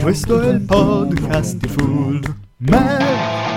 Questo è il podcast di Full Man.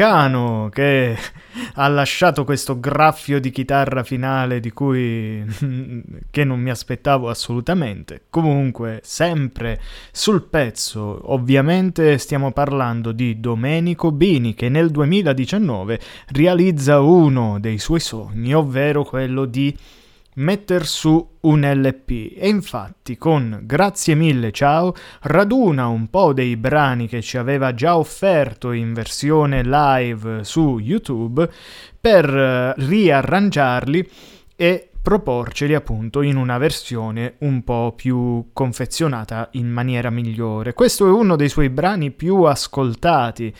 Vulcano che ha lasciato questo graffio di chitarra finale di cui che non mi aspettavo assolutamente. Comunque, sempre sul pezzo, ovviamente stiamo parlando di Domenico Bini che nel 2019 realizza uno dei suoi sogni, ovvero quello di metter su un LP e infatti con Grazie mille ciao raduna un po' dei brani che ci aveva già offerto in versione live su YouTube per eh, riarrangiarli e proporceli appunto in una versione un po' più confezionata in maniera migliore. Questo è uno dei suoi brani più ascoltati,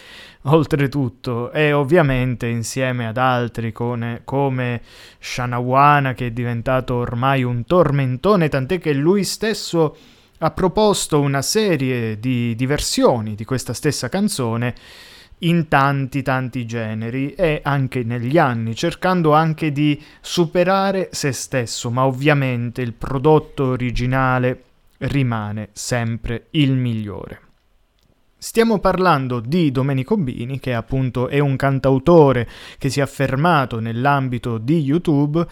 oltretutto, e ovviamente insieme ad altri come, come Shanawana che è diventato ormai un tormentone, tant'è che lui stesso ha proposto una serie di, di versioni di questa stessa canzone in tanti tanti generi e anche negli anni, cercando anche di superare se stesso, ma ovviamente il prodotto originale rimane sempre il migliore. Stiamo parlando di Domenico Bini, che appunto è un cantautore che si è affermato nell'ambito di YouTube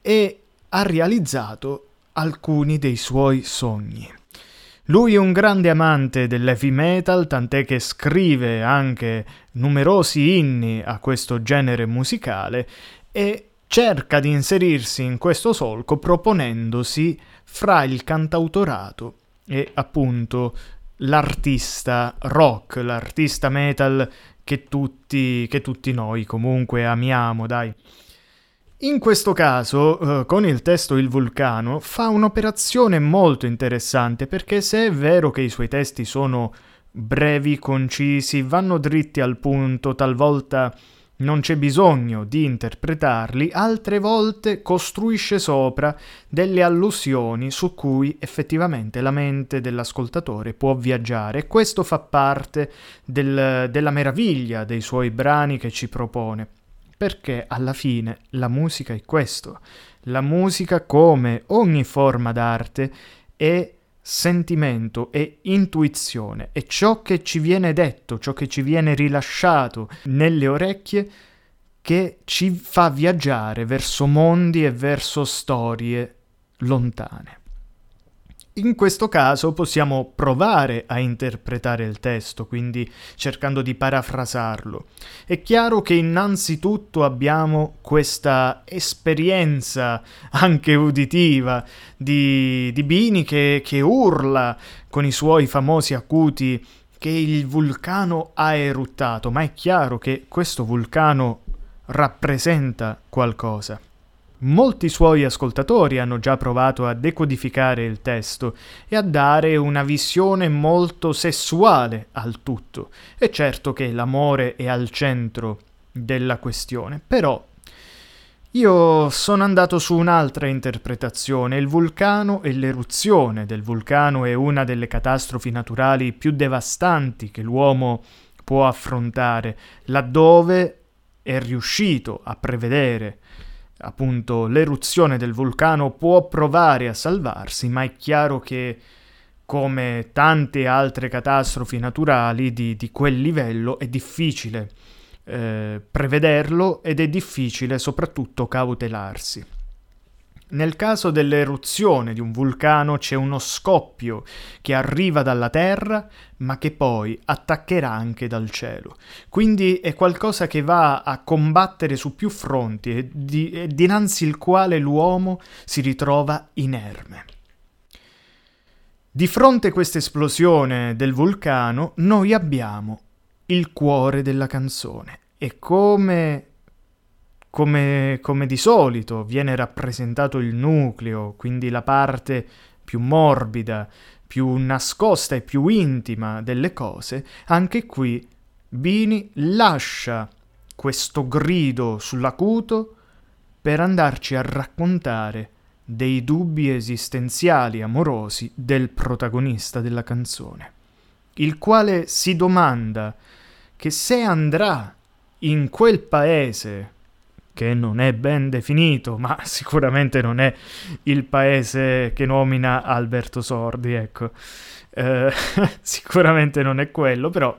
e ha realizzato alcuni dei suoi sogni. Lui è un grande amante dell'heavy metal, tant'è che scrive anche numerosi inni a questo genere musicale e cerca di inserirsi in questo solco proponendosi fra il cantautorato e appunto l'artista rock, l'artista metal che tutti, che tutti noi comunque amiamo, dai. In questo caso, eh, con il testo Il vulcano, fa un'operazione molto interessante perché se è vero che i suoi testi sono brevi, concisi, vanno dritti al punto, talvolta non c'è bisogno di interpretarli, altre volte costruisce sopra delle allusioni su cui effettivamente la mente dell'ascoltatore può viaggiare. E questo fa parte del, della meraviglia dei suoi brani che ci propone perché alla fine la musica è questo. La musica, come ogni forma d'arte, è sentimento, è intuizione, è ciò che ci viene detto, ciò che ci viene rilasciato nelle orecchie che ci fa viaggiare verso mondi e verso storie lontane. In questo caso possiamo provare a interpretare il testo, quindi cercando di parafrasarlo. È chiaro che innanzitutto abbiamo questa esperienza anche uditiva di, di Bini che, che urla con i suoi famosi acuti che il vulcano ha eruttato, ma è chiaro che questo vulcano rappresenta qualcosa. Molti suoi ascoltatori hanno già provato a decodificare il testo e a dare una visione molto sessuale al tutto. È certo che l'amore è al centro della questione, però io sono andato su un'altra interpretazione. Il vulcano e l'eruzione del vulcano è una delle catastrofi naturali più devastanti che l'uomo può affrontare, laddove è riuscito a prevedere appunto l'eruzione del vulcano può provare a salvarsi, ma è chiaro che come tante altre catastrofi naturali di, di quel livello è difficile eh, prevederlo ed è difficile soprattutto cautelarsi. Nel caso dell'eruzione di un vulcano c'è uno scoppio che arriva dalla terra ma che poi attaccherà anche dal cielo. Quindi è qualcosa che va a combattere su più fronti e, di, e dinanzi il quale l'uomo si ritrova inerme. Di fronte a questa esplosione del vulcano noi abbiamo il cuore della canzone e come come, come di solito viene rappresentato il nucleo, quindi la parte più morbida, più nascosta e più intima delle cose, anche qui Bini lascia questo grido sull'acuto per andarci a raccontare dei dubbi esistenziali amorosi del protagonista della canzone, il quale si domanda che se andrà in quel paese che non è ben definito, ma sicuramente non è il paese che nomina Alberto Sordi, ecco. Eh, sicuramente non è quello, però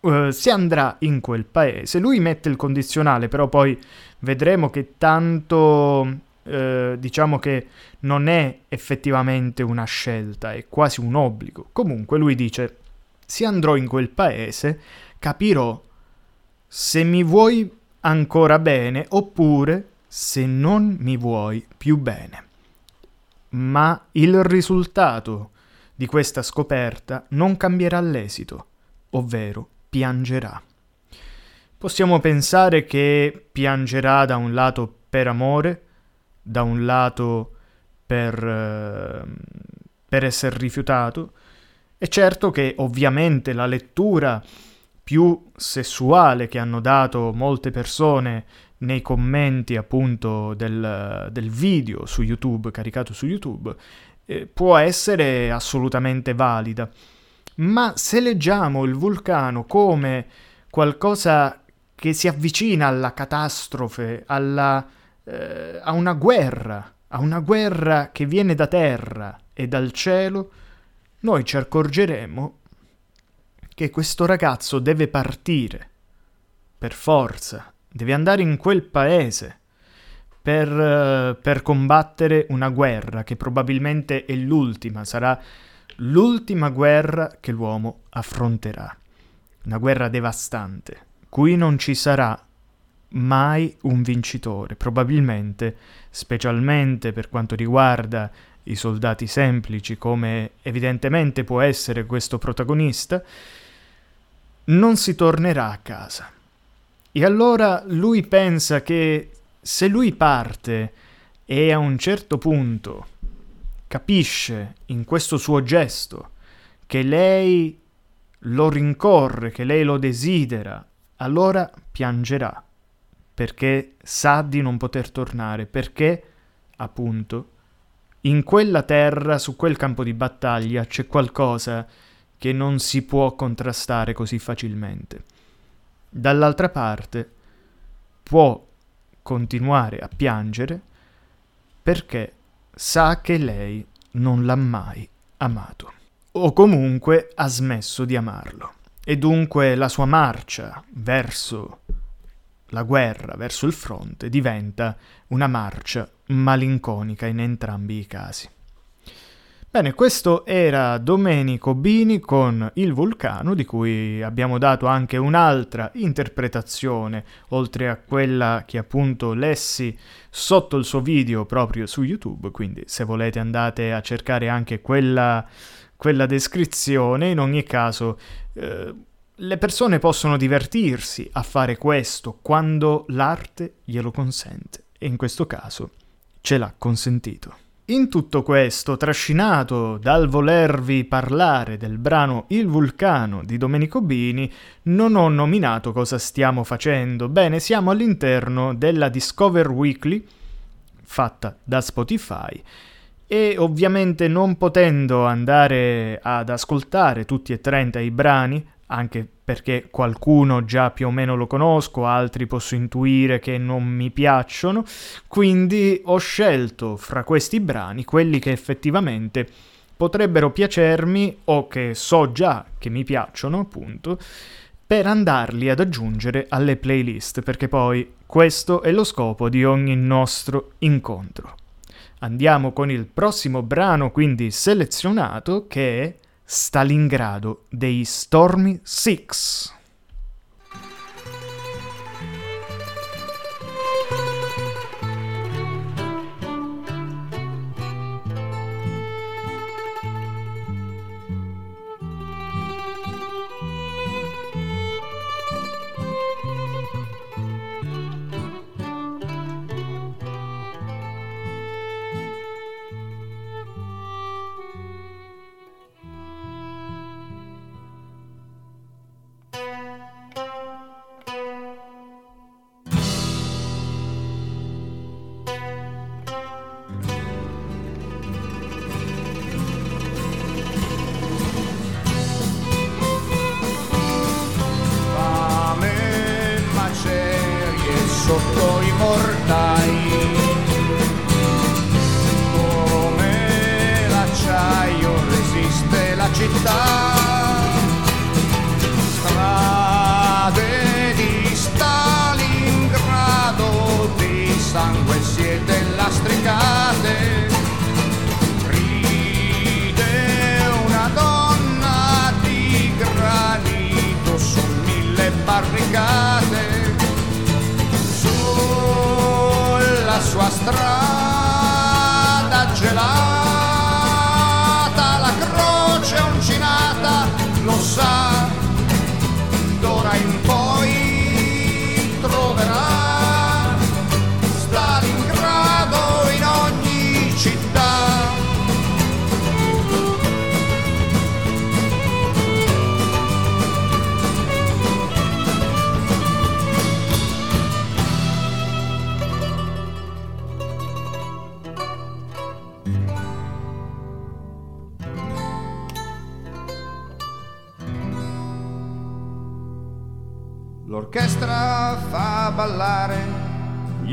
eh, si andrà in quel paese. Lui mette il condizionale, però poi vedremo che tanto eh, diciamo che non è effettivamente una scelta, è quasi un obbligo. Comunque lui dice: Se andrò in quel paese, capirò se mi vuoi ancora bene oppure se non mi vuoi più bene. Ma il risultato di questa scoperta non cambierà l'esito, ovvero piangerà. Possiamo pensare che piangerà da un lato per amore, da un lato per, eh, per essere rifiutato. È certo che ovviamente la lettura più sessuale che hanno dato molte persone nei commenti appunto del, del video su YouTube, caricato su YouTube, eh, può essere assolutamente valida. Ma se leggiamo il vulcano come qualcosa che si avvicina alla catastrofe, alla, eh, a una guerra, a una guerra che viene da terra e dal cielo, noi ci accorgeremo che questo ragazzo deve partire, per forza, deve andare in quel paese per, uh, per combattere una guerra che probabilmente è l'ultima, sarà l'ultima guerra che l'uomo affronterà. Una guerra devastante, cui non ci sarà mai un vincitore, probabilmente, specialmente per quanto riguarda i soldati semplici, come evidentemente può essere questo protagonista, non si tornerà a casa. E allora lui pensa che se lui parte e a un certo punto capisce in questo suo gesto che lei lo rincorre, che lei lo desidera, allora piangerà, perché sa di non poter tornare, perché, appunto, in quella terra, su quel campo di battaglia, c'è qualcosa che non si può contrastare così facilmente. Dall'altra parte può continuare a piangere perché sa che lei non l'ha mai amato o comunque ha smesso di amarlo e dunque la sua marcia verso la guerra verso il fronte diventa una marcia malinconica in entrambi i casi. Bene, questo era Domenico Bini con Il Vulcano, di cui abbiamo dato anche un'altra interpretazione, oltre a quella che appunto lessi sotto il suo video proprio su YouTube, quindi se volete andate a cercare anche quella, quella descrizione, in ogni caso eh, le persone possono divertirsi a fare questo quando l'arte glielo consente, e in questo caso ce l'ha consentito. In tutto questo, trascinato dal volervi parlare del brano Il Vulcano di Domenico Bini, non ho nominato cosa stiamo facendo. Bene, siamo all'interno della Discover Weekly, fatta da Spotify, e ovviamente non potendo andare ad ascoltare tutti e 30 i brani, anche perché qualcuno già più o meno lo conosco, altri posso intuire che non mi piacciono, quindi ho scelto fra questi brani quelli che effettivamente potrebbero piacermi o che so già che mi piacciono, appunto, per andarli ad aggiungere alle playlist, perché poi questo è lo scopo di ogni nostro incontro. Andiamo con il prossimo brano quindi selezionato che è Stalingrado dei Stormy Six. che sotto i mortai come l'acciaio resiste la città. Strade di Stalingrado di sangue siete lastricate. Ride una donna di granito su mille barricate. sua strada gelata, la croce uncinata lo sa.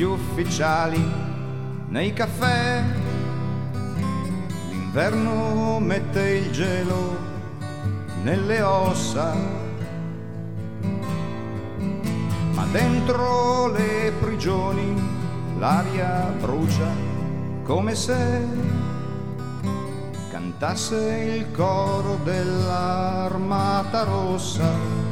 Ufficiali nei caffè. L'inverno mette il gelo nelle ossa, ma dentro le prigioni l'aria brucia come se cantasse il coro dell'armata rossa.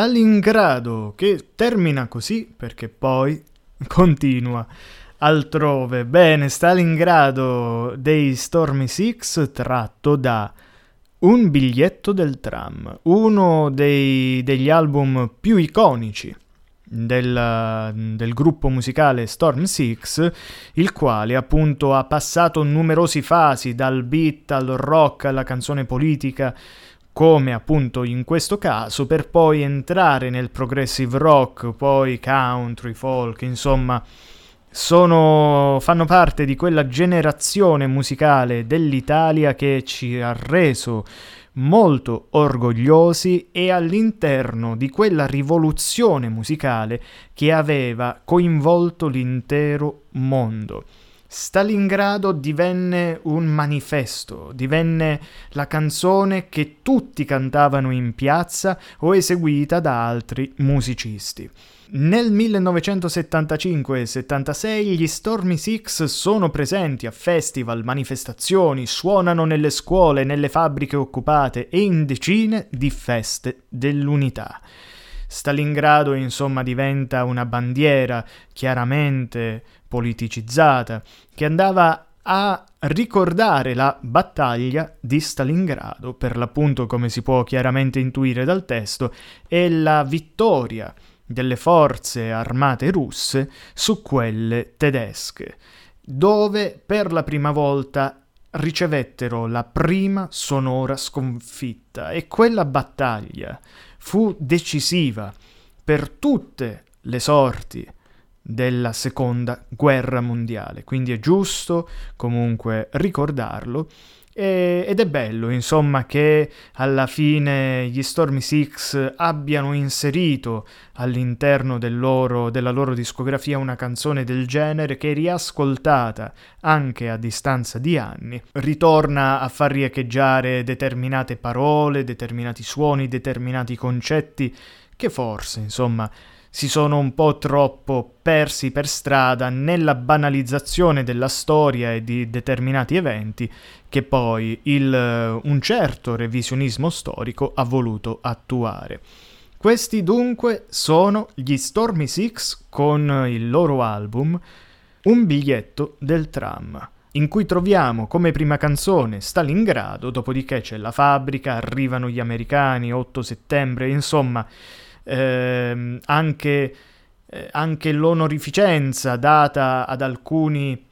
Stalingrado, che termina così perché poi continua altrove. Bene, Stalingrado dei Stormy Six tratto da Un biglietto del tram, uno dei, degli album più iconici del, del, gruppo musicale Storm Six, il quale appunto ha passato numerose fasi, dal beat al rock alla canzone politica, come appunto in questo caso, per poi entrare nel progressive rock, poi country, folk, insomma, sono, fanno parte di quella generazione musicale dell'Italia che ci ha reso molto orgogliosi e all'interno di quella rivoluzione musicale che aveva coinvolto l'intero mondo. Stalingrado divenne un manifesto, divenne la canzone che tutti cantavano in piazza o eseguita da altri musicisti. Nel 1975 76 gli Stormy Six sono presenti a festival, manifestazioni, suonano nelle scuole, nelle fabbriche occupate e in decine di feste dell'unità. Stalingrado insomma diventa una bandiera chiaramente politicizzata che andava a ricordare la battaglia di Stalingrado, per l'appunto come si può chiaramente intuire dal testo, e la vittoria delle forze armate russe su quelle tedesche, dove per la prima volta ricevettero la prima sonora sconfitta e quella battaglia fu decisiva per tutte le sorti della seconda guerra mondiale. Quindi è giusto comunque ricordarlo E, ed è bello, insomma, che alla fine gli Stormy Six abbiano inserito all'interno del loro, della loro discografia una canzone del genere che riascoltata anche a distanza di anni ritorna a far riecheggiare determinate parole, determinati suoni, determinati concetti che forse, insomma, si sono un po' troppo persi per strada nella banalizzazione della storia e di determinati eventi che poi il, un certo revisionismo storico ha voluto attuare. Questi dunque sono gli Stormy Six con il loro album Un biglietto del tram in cui troviamo come prima canzone Stalingrado, dopodiché c'è la fabbrica, arrivano gli americani, 8 settembre, insomma, ehm, anche, eh, anche l'onorificenza data ad alcuni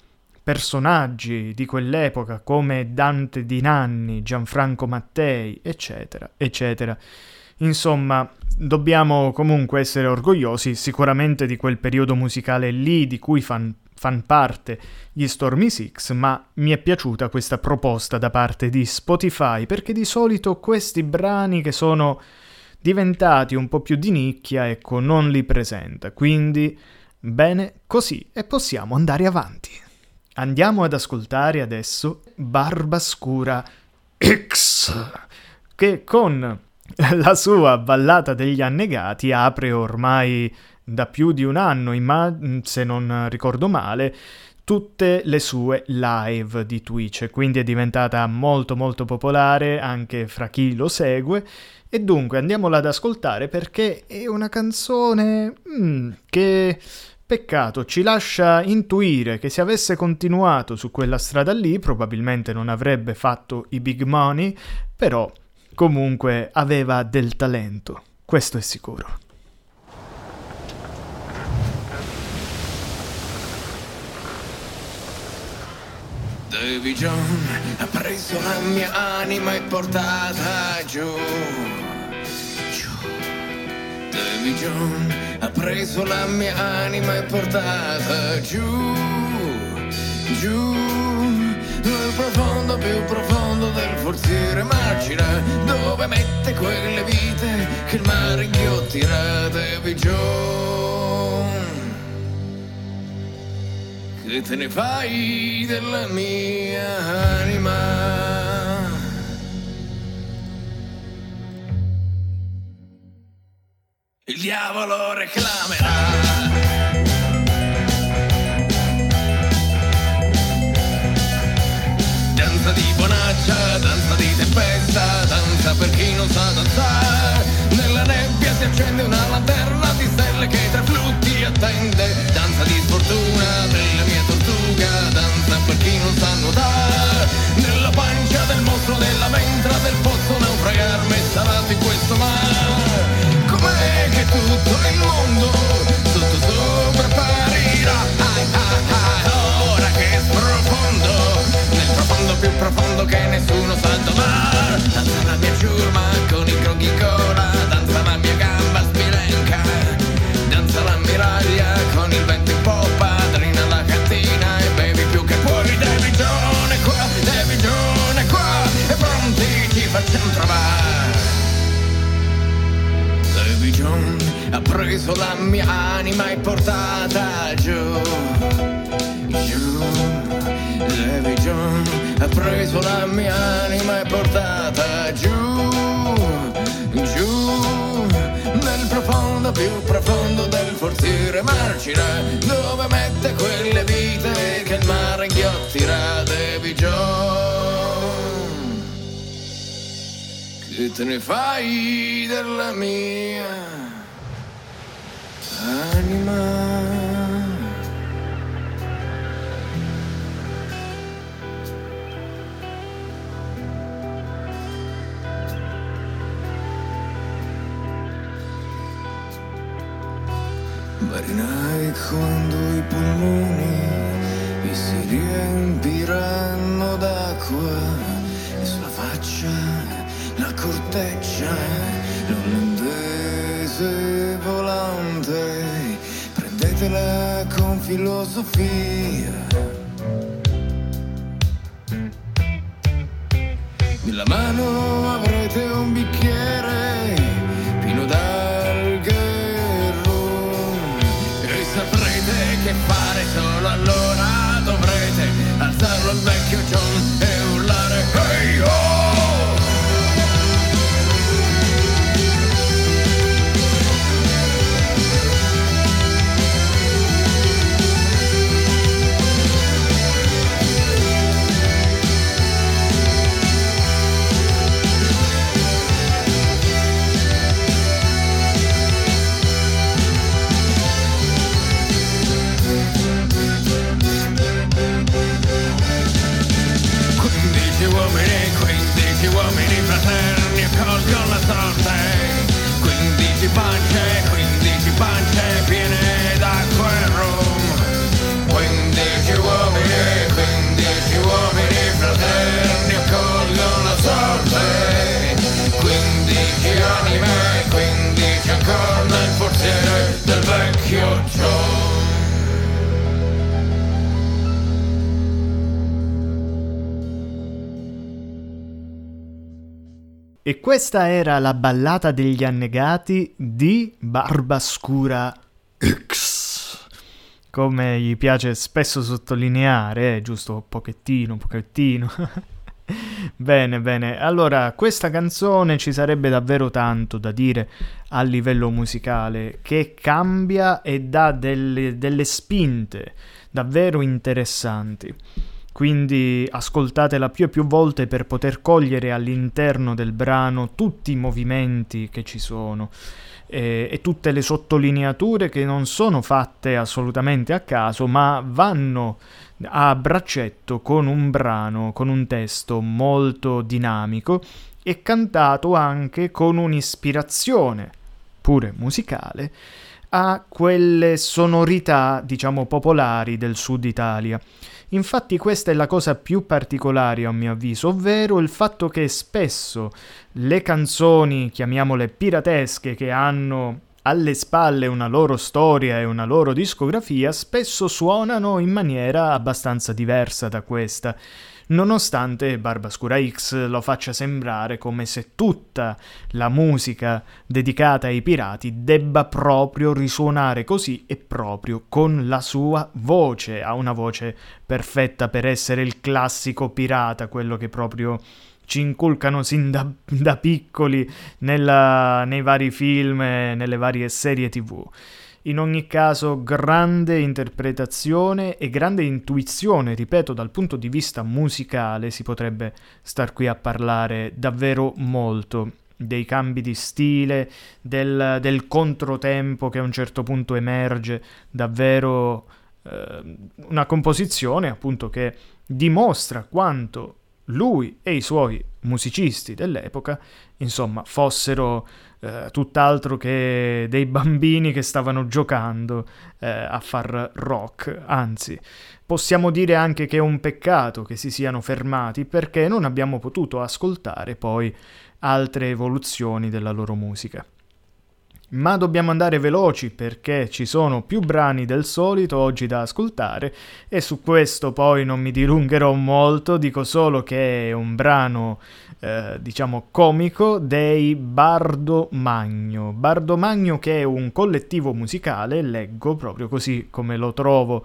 personaggi di quell'epoca come Dante Di Nanni, Gianfranco Mattei, eccetera, eccetera. Insomma, dobbiamo comunque essere orgogliosi sicuramente di quel periodo musicale lì di cui fan, fan parte gli Stormy Six, ma mi è piaciuta questa proposta da parte di Spotify perché di solito questi brani che sono diventati un po' più di nicchia, ecco, non li presenta. Quindi, bene così e possiamo andare avanti. Andiamo ad ascoltare adesso Barbascura X, che con la sua ballata degli annegati apre ormai da più di un anno, imma- se non ricordo male, tutte le sue live di Twitch, quindi è diventata molto molto popolare anche fra chi lo segue e dunque andiamola ad ascoltare perché è una canzone mm, che peccato ci lascia intuire che se avesse continuato su quella strada lì probabilmente non avrebbe fatto i big money, però comunque aveva del talento, questo è sicuro. Davy John ha preso la mia anima e portata giù. Giù. Davy John ha preso la mia anima e portata giù. Giù. Nel profondo più profondo del forziere margine dove mette quelle vite che il mare inghiottirà Davy John che te ne fai della mia anima? Il diavolo reclamerà. Danza di bonaccia, danza di tempesta, danza per chi non sa danzare. Nella nebbia si accende una lanterna di stelle che tra flutti attende. Danza di sfortuna della mia tortuga, danza per chi non sa nuotare. Nella pancia del mostro della mentra del pozzo naufragar messa avanti in questo mare. Com'è che tutto il mondo sotto sopra parirà? Ai, ai, ai, ora che sprofondo, nel profondo più profondo che nessuno sa domare. Danza la mia ciurma con i croghi in con il vento in poppa, drina e bevi più che puoi. Devi John è qua, Devi John è qua, e pronti ci facciamo trovare. John ha preso la mia anima e portata giù, giù. Davy John ha preso la mia anima e portata giù, giù. Profondo più profondo del forziere marcire, dove mette quelle vite che il mare inghiottirà Davy John che te ne fai della mia anima? Marinai quando i polmoni mi si riempiranno d'acqua e sulla faccia la corteccia l'olandese volante prendetela con filosofia. Nella mano sorte. Quindici pance, quindici pance piene d'acqua e rum. Quindici uomini, quindici uomini fraterni accolgono la sorte. Quindici anime, quindici ancora nel portiere del vecchio E questa era la ballata degli annegati di Barbascura X. Come gli piace spesso sottolineare, eh, giusto pochettino, pochettino. bene, bene. Allora, questa canzone ci sarebbe davvero tanto da dire a livello musicale, che cambia e dà delle, delle spinte davvero interessanti. Quindi ascoltatela più e più volte per poter cogliere all'interno del brano tutti i movimenti che ci sono e, e tutte le sottolineature che non sono fatte assolutamente a caso, ma vanno a braccetto con un brano, con un testo molto dinamico e cantato anche con un'ispirazione, pure musicale, a quelle sonorità, diciamo, popolari del sud Italia. Infatti questa è la cosa più particolare a mio avviso, ovvero il fatto che spesso le canzoni, chiamiamole piratesche, che hanno alle spalle una loro storia e una loro discografia, spesso suonano in maniera abbastanza diversa da questa nonostante Barbascura X lo faccia sembrare come se tutta la musica dedicata ai pirati debba proprio risuonare così e proprio con la sua voce. Ha una voce perfetta per essere il classico pirata, quello che proprio ci inculcano sin da, da piccoli nella, nei vari film nelle varie serie tv. In ogni caso, grande interpretazione e grande intuizione, ripeto, dal punto di vista musicale, si potrebbe star qui a parlare davvero molto dei cambi di stile, del, del controtempo che a un certo punto emerge, davvero eh, una composizione appunto che dimostra quanto lui e i suoi musicisti dell'epoca, insomma, fossero eh, tutt'altro che dei bambini che stavano giocando eh, a far rock, anzi, possiamo dire anche che è un peccato che si siano fermati perché non abbiamo potuto ascoltare poi altre evoluzioni della loro musica. Ma dobbiamo andare veloci perché ci sono più brani del solito oggi da ascoltare e su questo poi non mi dilungherò molto, dico solo che è un brano eh, diciamo comico dei Bardo Magno. Bardo Magno che è un collettivo musicale, leggo proprio così come lo trovo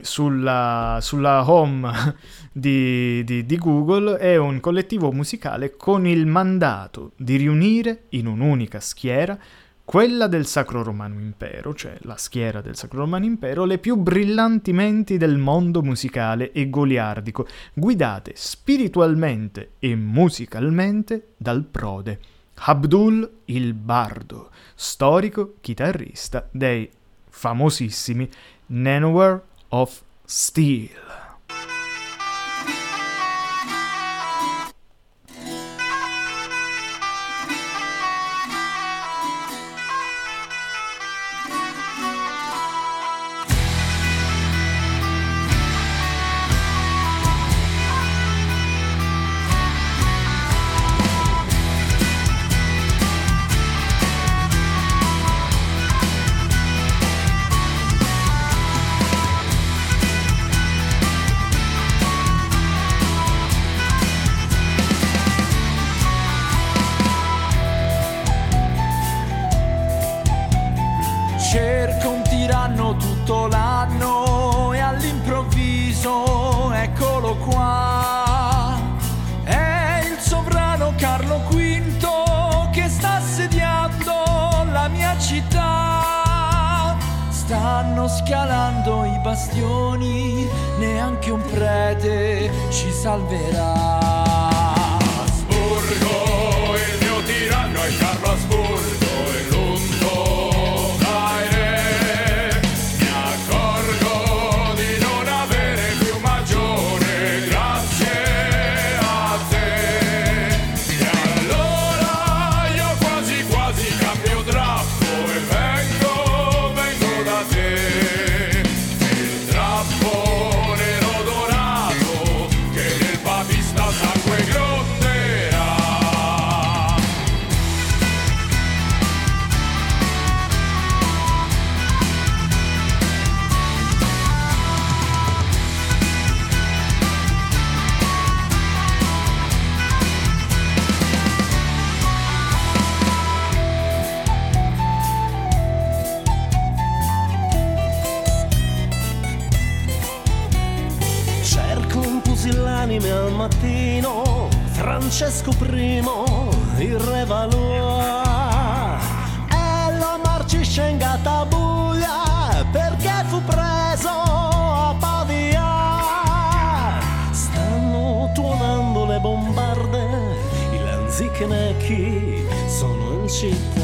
sulla, sulla home di, di, di, Google è un collettivo musicale con il mandato di riunire in un'unica schiera quella del Sacro Romano Impero, cioè la schiera del Sacro Romano Impero, le più brillanti menti del mondo musicale e goliardico, guidate spiritualmente e musicalmente dal prode. Abdul il Bardo, storico chitarrista dei famosissimi Nanoware of Steel. Bastioni, neanche un prete ci salverà. Francesco I, il re Valois. E la marcisce in gattabuia perché fu preso a Pavia. Stanno tuonando le bombarde, i lanzichenecchi sono in città.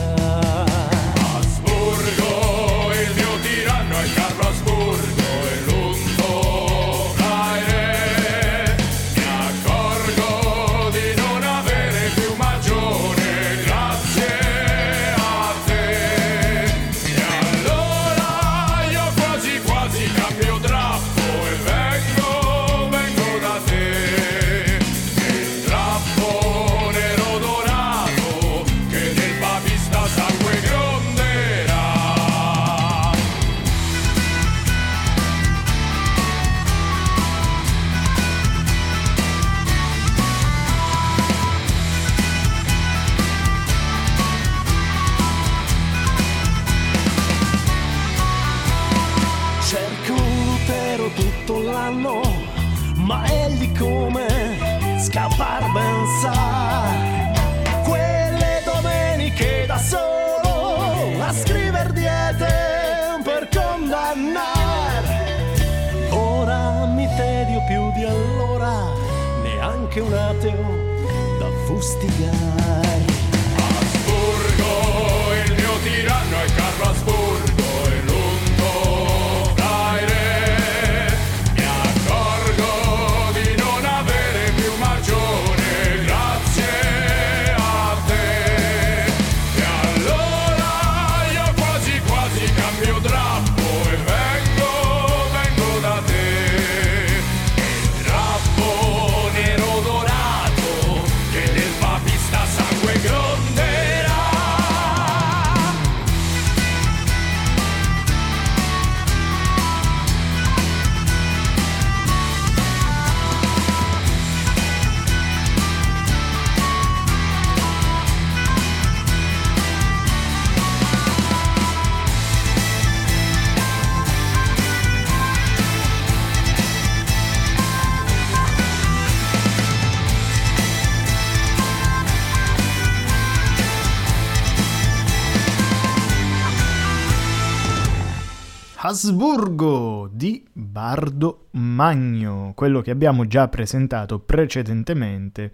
Asburgo di Bardo Magno, quello che abbiamo già presentato precedentemente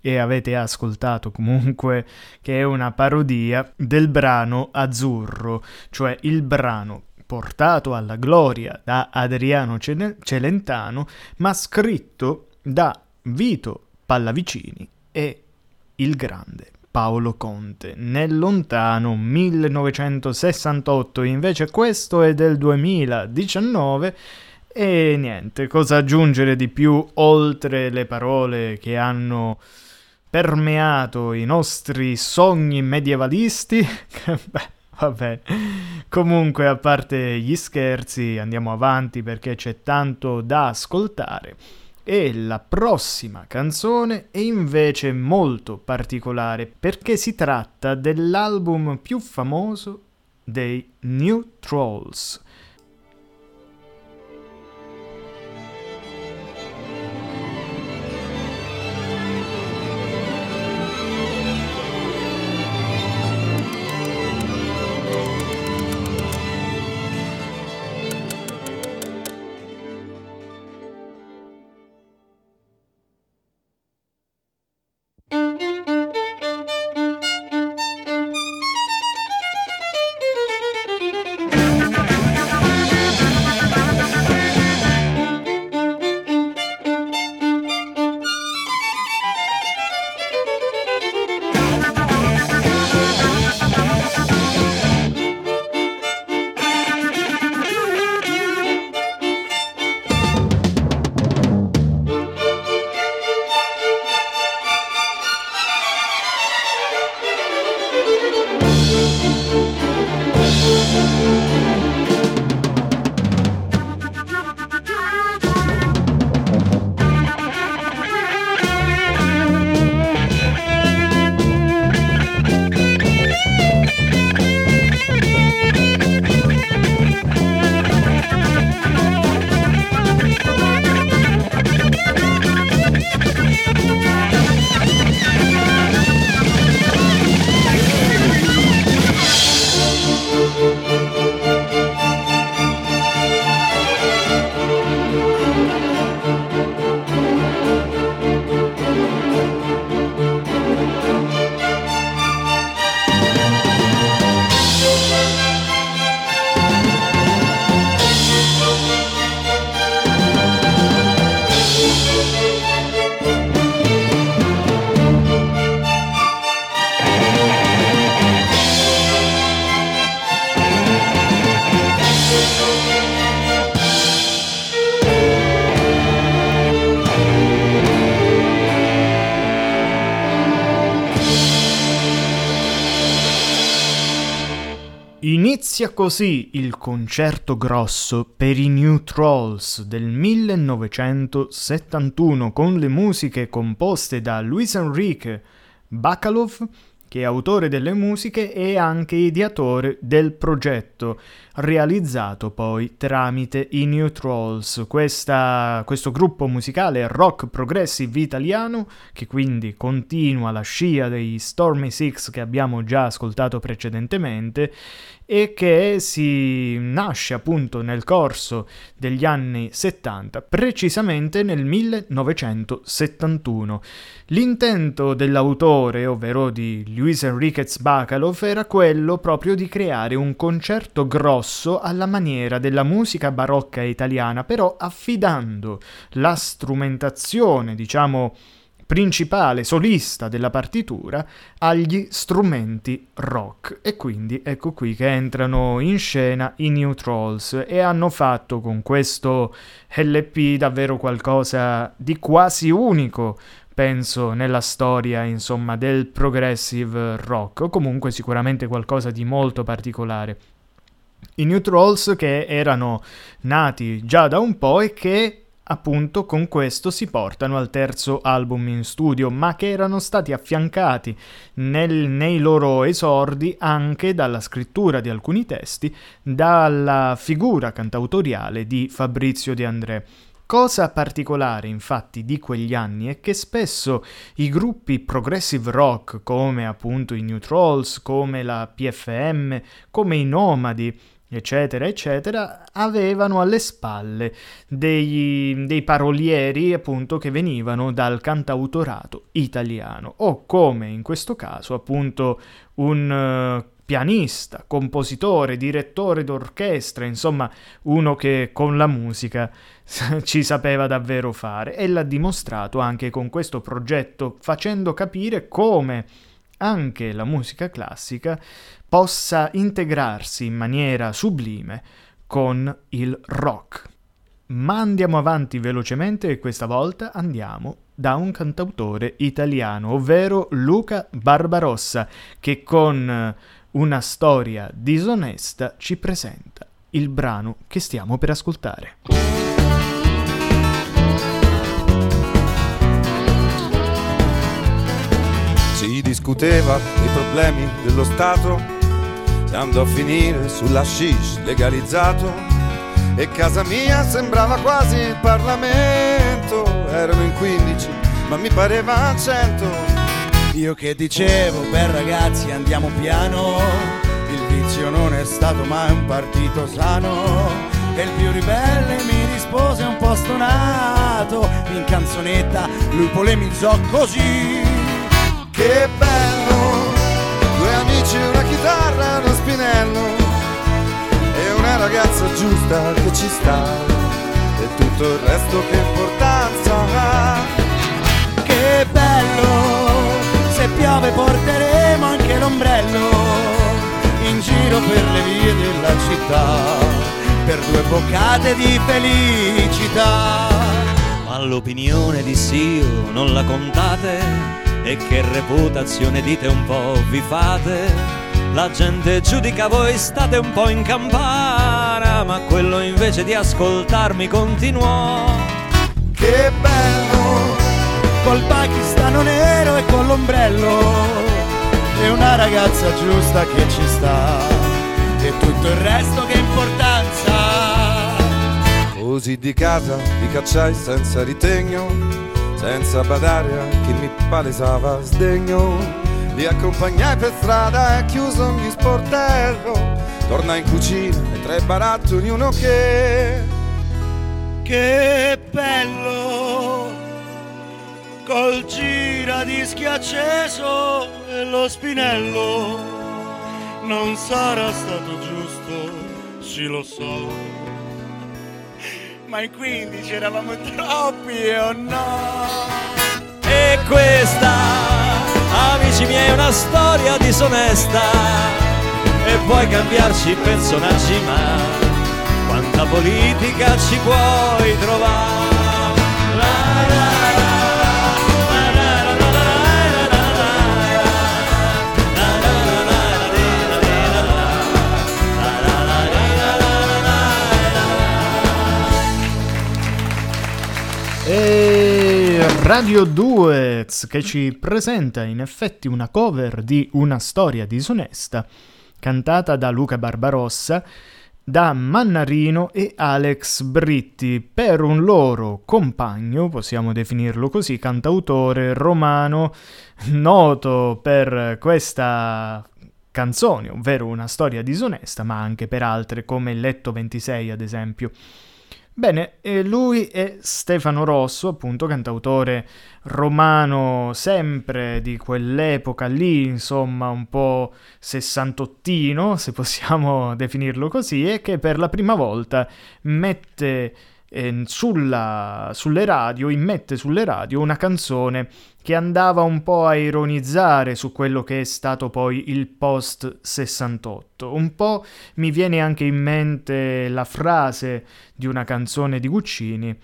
e avete ascoltato comunque che è una parodia del brano Azzurro, cioè il brano portato alla gloria da Adriano Celentano, ma scritto da Vito Pallavicini e il grande Paolo Conte nel lontano 1968, invece questo è del 2019 e niente, cosa aggiungere di più oltre le parole che hanno permeato i nostri sogni medievalisti? Beh, vabbè. Comunque, a parte gli scherzi, andiamo avanti perché c'è tanto da ascoltare. E la prossima canzone è invece molto particolare perché si tratta dell'album più famoso dei New Trolls. Così il concerto grosso per i New Trolls del 1971 con le musiche composte da Luis Enrique Bacalov che è autore delle musiche e anche ideatore del progetto, realizzato poi tramite i New Trolls, questa, questo gruppo musicale rock progressive italiano che quindi continua la scia dei Stormy Six che abbiamo già ascoltato precedentemente e che si nasce appunto nel corso degli anni 70, precisamente nel 1971. L'intento dell'autore, ovvero di Luis Enriquez Bacalov, era quello proprio di creare un concerto grosso alla maniera della musica barocca italiana, però affidando la strumentazione, diciamo, principale solista della partitura agli strumenti rock. E quindi ecco qui che entrano in scena i New Trolls e hanno fatto con questo LP davvero qualcosa di quasi unico penso nella storia insomma del progressive rock o comunque sicuramente qualcosa di molto particolare i New Trolls che erano nati già da un po' e che appunto con questo si portano al terzo album in studio, ma che erano stati affiancati nel, nei loro esordi anche dalla scrittura di alcuni testi, dalla figura cantautoriale di Fabrizio De André. Cosa particolare infatti di quegli anni è che spesso i gruppi progressive rock come appunto i New Trolls, come la PFM, come i Nomadi, eccetera, eccetera, avevano alle spalle dei, dei, parolieri appunto che venivano dal cantautorato italiano. O come in questo caso appunto un uh, pianista, compositore, direttore d'orchestra, insomma uno che con la musica ci sapeva davvero fare e l'ha dimostrato anche con questo progetto facendo capire come anche la musica classica possa integrarsi in maniera sublime con il rock. Ma andiamo avanti velocemente e questa volta andiamo da un cantautore italiano, ovvero Luca Barbarossa, che con una storia disonesta ci presenta il brano che stiamo per ascoltare. Si discuteva dei problemi dello Stato, andò a finire sulla shish legalizzato e casa mia sembrava quasi il Parlamento. Erano in 15, ma mi pareva 100. Io che dicevo, per ragazzi andiamo piano, il vizio non è stato mai un partito sano. E il più ribelle mi rispose un po' stonato, in canzonetta lui polemizzò così. Che bello, due amici, una chitarra, uno spinello e una ragazza giusta che ci sta e tutto il resto che importanza ha. Che bello, piove porteremo anche l'ombrello in giro per le vie della città per due boccate di felicità. Ma l'opinione di Sio non la contate e che reputazione dite un po' vi fate? La gente giudica voi state un po' in campana, ma quello invece di ascoltarmi continuò. Che bello! Col pakistano nero e con l'ombrello, e una ragazza giusta che ci sta, e tutto il resto che importanza. Così di casa vi cacciai senza ritegno senza badare a chi mi palesava sdegno. Li accompagnai per strada e chiuso ogni sportello. Tornai in cucina e tre barattoli uno che. Che bello! Col gira di acceso e lo spinello non sarà stato giusto, sì lo so ma in 15 eravamo troppi o no? E questa, amici miei, è una storia disonesta e puoi cambiarci personaggi ma quanta politica ci puoi trovare? Radio Duets che ci presenta in effetti una cover di Una storia disonesta, cantata da Luca Barbarossa, da Mannarino e Alex Britti per un loro compagno, possiamo definirlo così, cantautore romano noto per questa canzone, ovvero Una storia disonesta, ma anche per altre come Letto 26 ad esempio. Bene, lui è Stefano Rosso, appunto cantautore romano sempre di quell'epoca lì, insomma un po' sessantottino, se possiamo definirlo così, e che per la prima volta mette eh, sulla, sulle radio, immette sulle radio una canzone che andava un po' a ironizzare su quello che è stato poi il post 68. Un po' mi viene anche in mente la frase di una canzone di Guccini,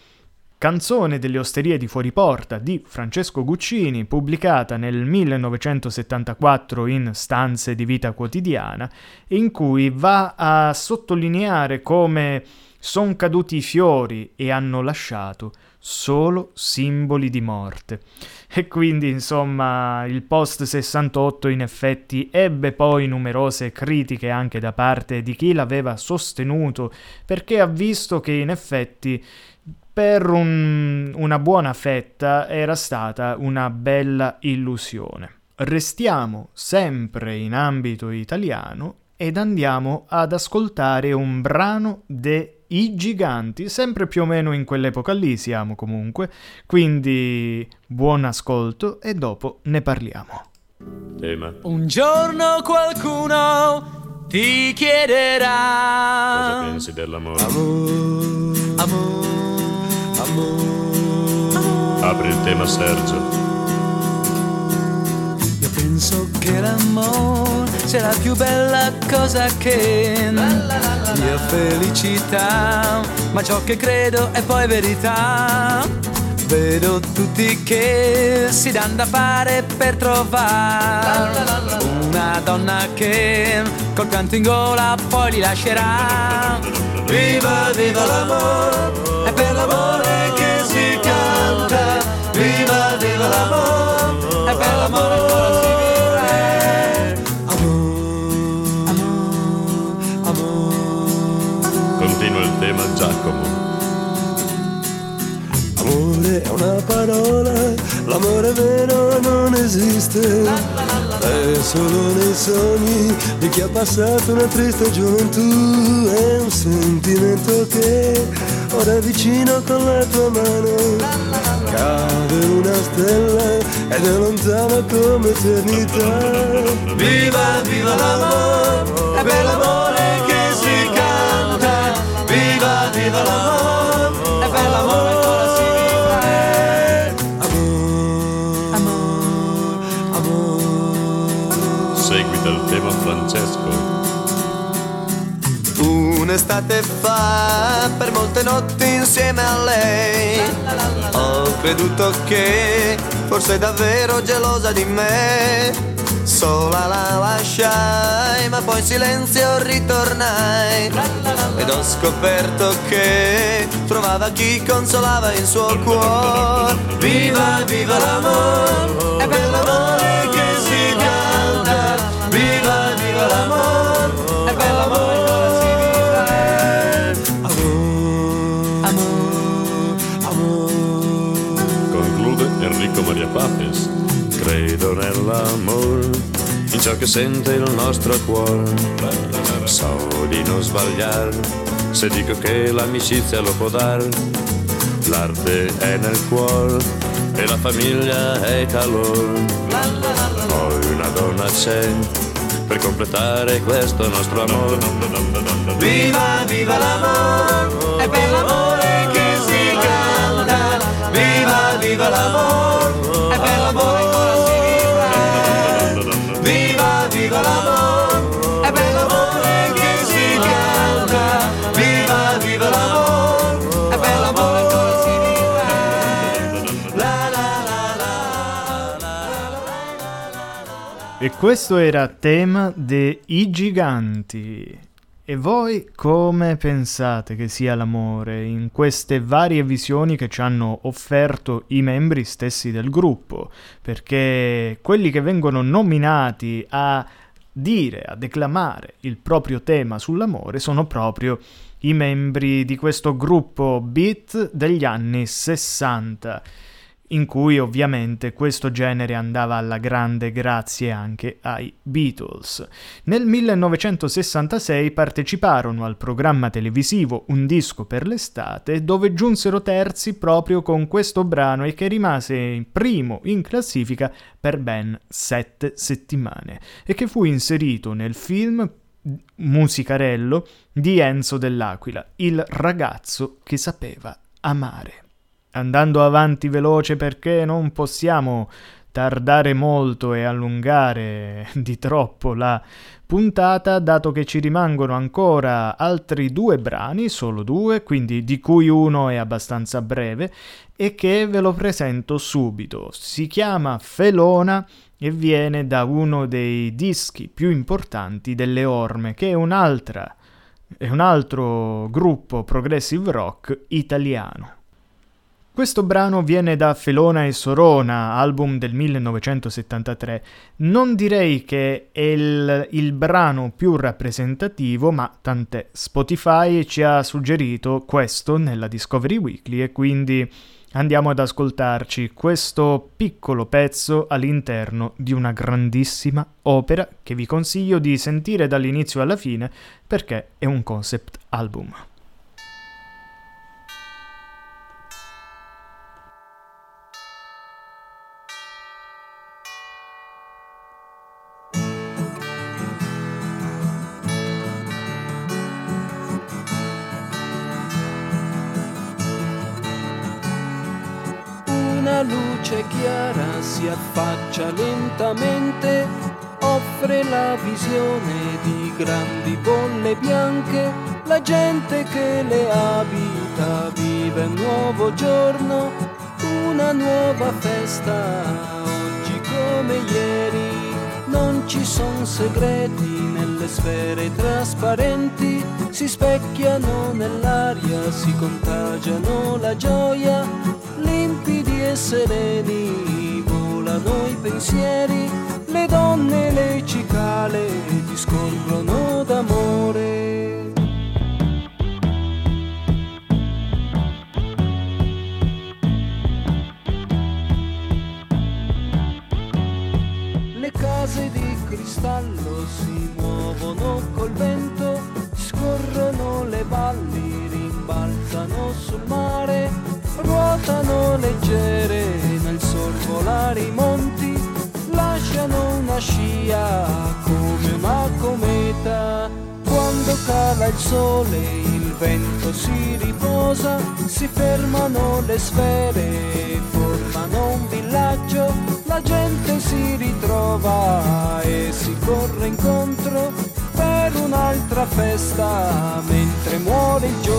Canzone delle osterie di fuori porta di Francesco Guccini, pubblicata nel 1974 in Stanze di vita quotidiana, in cui va a sottolineare come son caduti i fiori e hanno lasciato solo simboli di morte. E quindi, insomma, il post 68 in effetti ebbe poi numerose critiche anche da parte di chi l'aveva sostenuto, perché ha visto che in effetti per un, una buona fetta era stata una bella illusione. Restiamo sempre in ambito italiano ed andiamo ad ascoltare un brano de i giganti, sempre più o meno in quell'epoca lì siamo comunque, quindi buon ascolto e dopo ne parliamo. Tema. Un giorno qualcuno ti chiederà Cosa pensi dell'amore? Amore, amore, amore. Apri il tema Sergio. Io penso che l'amore sia la più bella cosa che mia felicità, ma ciò che credo è poi verità. Vedo tutti che si danno da fare per trovare una donna che col canto in gola poi li lascerà. Viva, viva l'amore, è per l'amore che si canta. Viva, viva l'amore, è per l'amore che si vive. Una parola, l'amore vero non esiste. È solo nei sogni di chi ha passato una triste gioventù. È un sentimento che ora è vicino con la tua mano. Cade una stella ed è lontana come eternità. Viva, viva l'amore, è per l'amore che si canta. Viva, viva l'amore, è per l'amore Francesco. Un'estate fa, per molte notti insieme a lei, ho creduto che fosse davvero gelosa di me. Sola la lasciai, ma poi in silenzio ritornai ed ho scoperto che trovava chi consolava il suo cuore. Viva, viva l'amore, è per l'amore L'amore, è per l'amore che ora si vive. Amore, amore, Conclude Enrico Maria Papes. Credo nell'amore, in ciò che sente il nostro cuore. So di non sbagliare, se dico che l'amicizia lo può dare. L'arte è nel cuore e la famiglia è calore. Poi una donna c'è per completare questo nostro amore. Viva, viva l'amore, è per l'amore che si canta. Viva, viva l'amore, E questo era tema dei giganti. E voi come pensate che sia l'amore in queste varie visioni che ci hanno offerto i membri stessi del gruppo? Perché quelli che vengono nominati a dire, a declamare il proprio tema sull'amore sono proprio i membri di questo gruppo beat degli anni 60 in cui ovviamente questo genere andava alla grande grazie anche ai Beatles. Nel 1966 parteciparono al programma televisivo Un disco per l'estate, dove giunsero terzi proprio con questo brano e che rimase primo in classifica per ben sette settimane e che fu inserito nel film musicarello di Enzo dell'Aquila, il ragazzo che sapeva amare andando avanti veloce perché non possiamo tardare molto e allungare di troppo la puntata, dato che ci rimangono ancora altri due brani, solo due, quindi di cui uno è abbastanza breve, e che ve lo presento subito. Si chiama Felona e viene da uno dei dischi più importanti delle Orme, che è un'altra, è un altro gruppo progressive rock italiano. Questo brano viene da Felona e Sorona, album del 1973. Non direi che è il, il, brano più rappresentativo, ma tant'è. Spotify ci ha suggerito questo nella Discovery Weekly e quindi andiamo ad ascoltarci questo piccolo pezzo all'interno di una grandissima opera che vi consiglio di sentire dall'inizio alla fine perché è un concept album. Un'altra festa mentre muore il giorno.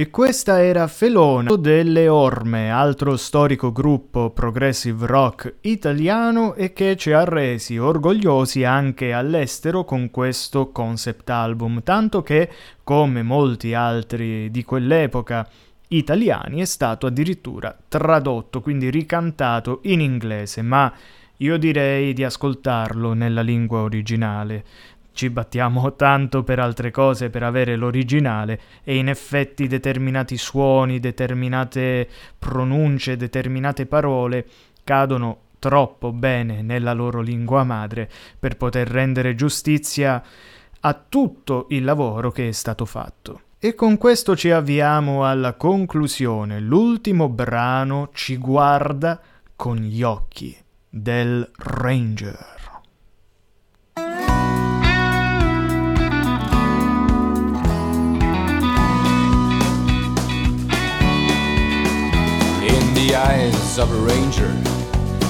E questa era Felona delle Orme, altro storico gruppo progressive rock italiano e che ci ha resi orgogliosi anche all'estero con questo concept album, tanto che, come molti altri di quell'epoca italiani, è stato addirittura tradotto, quindi ricantato in inglese, ma io direi di ascoltarlo nella lingua originale ci battiamo tanto per altre cose per avere l'originale e in effetti determinati suoni, determinate pronunce, determinate parole cadono troppo bene nella loro lingua madre per poter rendere giustizia a tutto il lavoro che è stato fatto. E con questo ci avviamo alla conclusione. L'ultimo brano ci guarda con gli occhi del Ranger. the eyes of a ranger,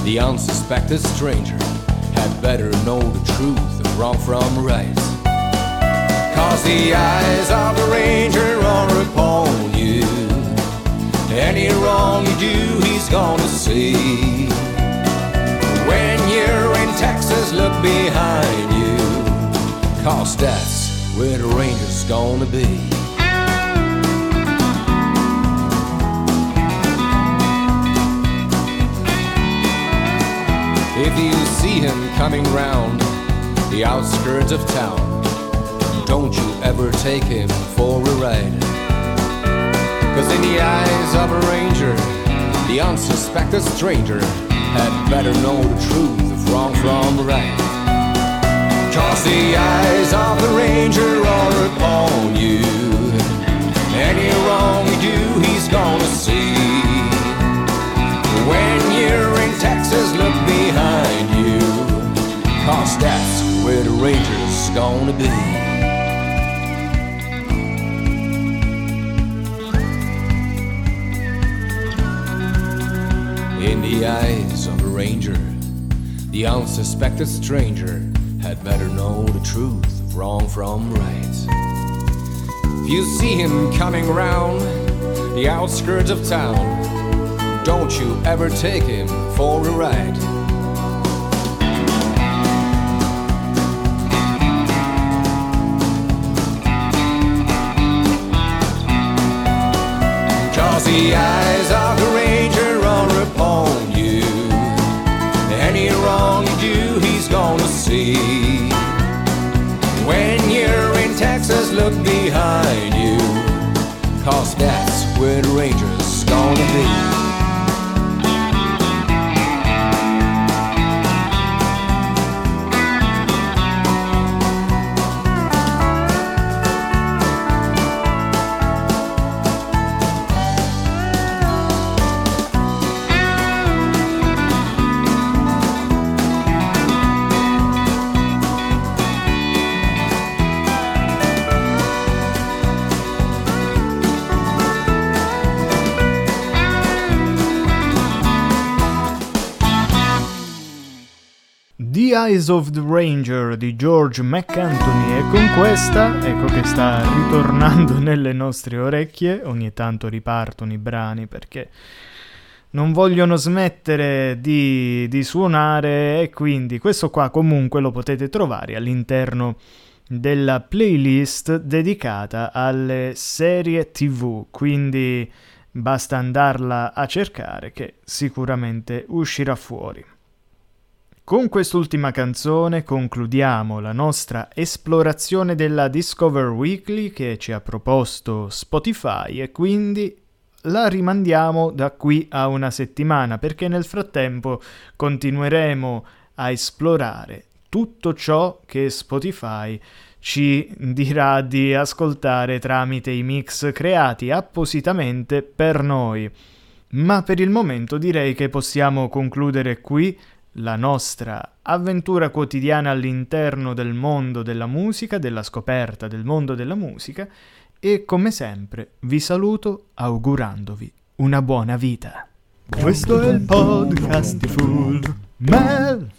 the unsuspected stranger had better know the truth of wrong from right. Cause the eyes of a ranger are upon you. Any wrong you do, he's gonna see. When you're in Texas, look behind you. Cause that's where the ranger's gonna be. If you see him coming round the outskirts of town, don't you ever take him for a ride. Cause in the eyes of a ranger, the unsuspected stranger had better know the truth of wrong from right. Cause the eyes of the ranger are upon you. Any wrong you do, he's gonna see. When you're in Texas, look. Cause that's where the ranger's gonna be. In the eyes of a ranger, the unsuspected stranger had better know the truth of wrong from right. If you see him coming round the outskirts of town, don't you ever take him for a ride. The eyes of the ranger are upon you. Any wrong you do, he's gonna see. When you're in Texas, look behind you. Cause that's where the ranger's gonna be. Eyes of the Ranger di George McAnthony e con questa, ecco che sta ritornando nelle nostre orecchie, ogni tanto ripartono i brani perché non vogliono smettere di, di suonare e quindi questo qua comunque lo potete trovare all'interno della playlist dedicata alle serie tv, quindi basta andarla a cercare che sicuramente uscirà fuori. Con quest'ultima canzone concludiamo la nostra esplorazione della Discover Weekly che ci ha proposto Spotify e quindi la rimandiamo da qui a una settimana perché nel frattempo continueremo a esplorare tutto ciò che Spotify ci dirà di ascoltare tramite i mix creati appositamente per noi. Ma per il momento direi che possiamo concludere qui la nostra avventura quotidiana all'interno del mondo della musica, della scoperta del mondo della musica e come sempre vi saluto augurandovi una buona vita. Questo è il podcast di Full Mel.